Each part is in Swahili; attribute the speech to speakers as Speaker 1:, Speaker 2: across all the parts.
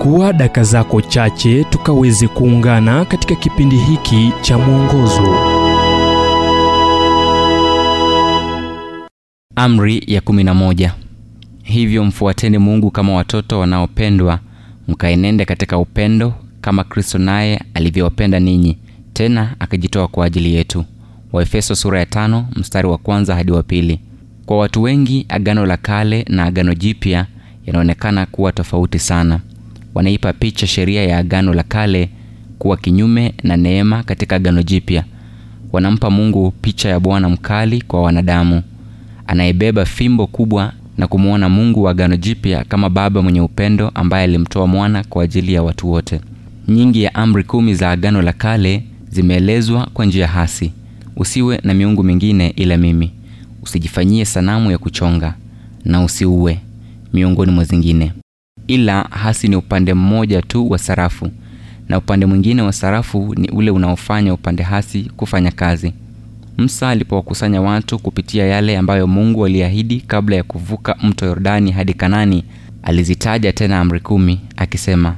Speaker 1: chukua daka zako chache tukaweze kuungana katika kipindi hiki cha mwongozo
Speaker 2: Amri ya kumi na moja. Hivyo mfuateni Mungu kama watoto wanaopendwa, mkaenende katika upendo kama Kristo naye alivyowapenda ninyi, tena akajitoa kwa ajili yetu. Waefeso sura ya tano mstari wa kwanza hadi wa pili. Kwa watu wengi, Agano la Kale na Agano Jipya yanaonekana kuwa tofauti sana. Wanaipa picha sheria ya Agano la Kale kuwa kinyume na neema katika Agano Jipya. Wanampa Mungu picha ya Bwana mkali kwa wanadamu anayebeba fimbo kubwa na kumwona Mungu wa Agano Jipya kama baba mwenye upendo ambaye alimtoa mwana kwa ajili ya watu wote. Nyingi ya amri kumi za Agano la Kale zimeelezwa kwa njia hasi: usiwe na miungu mingine ila mimi, usijifanyie sanamu ya kuchonga, na usiue, miongoni mwa zingine. Ila hasi ni upande mmoja tu wa sarafu, na upande mwingine wa sarafu ni ule unaofanya upande hasi kufanya kazi. Musa alipowakusanya watu kupitia yale ambayo Mungu aliahidi kabla ya kuvuka mto Yordani hadi Kanani, alizitaja tena amri kumi akisema,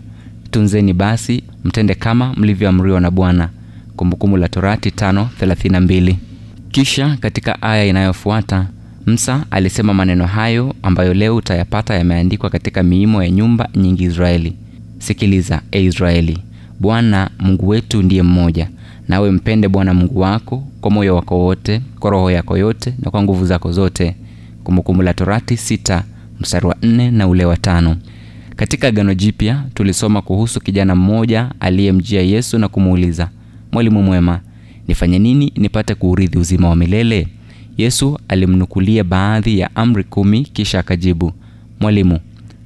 Speaker 2: tunzeni basi mtende kama mlivyoamriwa na Bwana. Kumbukumbu la Torati 5:32. Kisha katika aya inayofuata Musa alisema maneno hayo ambayo leo utayapata yameandikwa katika miimo ya nyumba nyingi Israeli. Sikiliza e Israeli, Bwana Mungu wetu ndiye mmoja nawe mpende Bwana Mungu wako kwa moyo wako wote, kwa roho yako yote na kwa nguvu zako zote. Kumbukumbu la Torati sita mstari wa nne na ule wa tano. Katika Agano Jipya tulisoma kuhusu kijana mmoja aliyemjia Yesu na kumuuliza, Mwalimu mwema, nifanye nini nipate kuurithi uzima wa milele? Yesu alimnukulia baadhi ya amri kumi kisha akajibu, Mwalimu,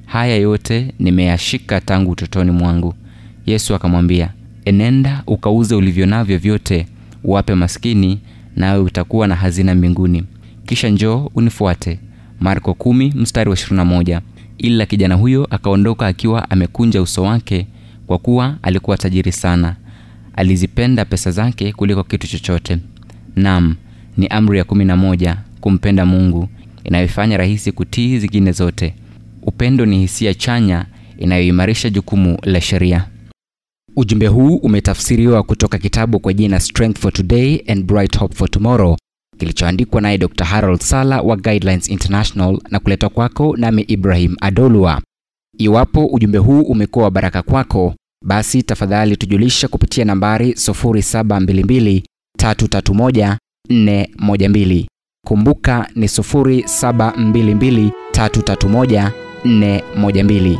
Speaker 2: haya yote nimeyashika tangu utotoni mwangu. Yesu akamwambia, Enenda ukauze ulivyo navyo vyote, uwape maskini, nawe utakuwa na hazina mbinguni. Kisha njoo unifuate. Marko kumi mstari wa 21. Ila kijana huyo akaondoka akiwa amekunja uso wake, kwa kuwa alikuwa tajiri sana. Alizipenda pesa zake kuliko kitu chochote. Naam, ni amri ya kumi na moja, kumpenda Mungu, inayoifanya rahisi kutii zingine zote. Upendo ni hisia chanya inayoimarisha jukumu la sheria. Ujumbe huu umetafsiriwa kutoka kitabu kwa jina Strength for Today and Bright Hope for Tomorrow kilichoandikwa naye Dr. Harold Sala wa Guidelines International na kuletwa kwako nami Ibrahim Adolwa. Iwapo ujumbe huu umekuwa wa baraka kwako, basi tafadhali tujulisha kupitia nambari 0722 331 412. Kumbuka ni 0722 331 412.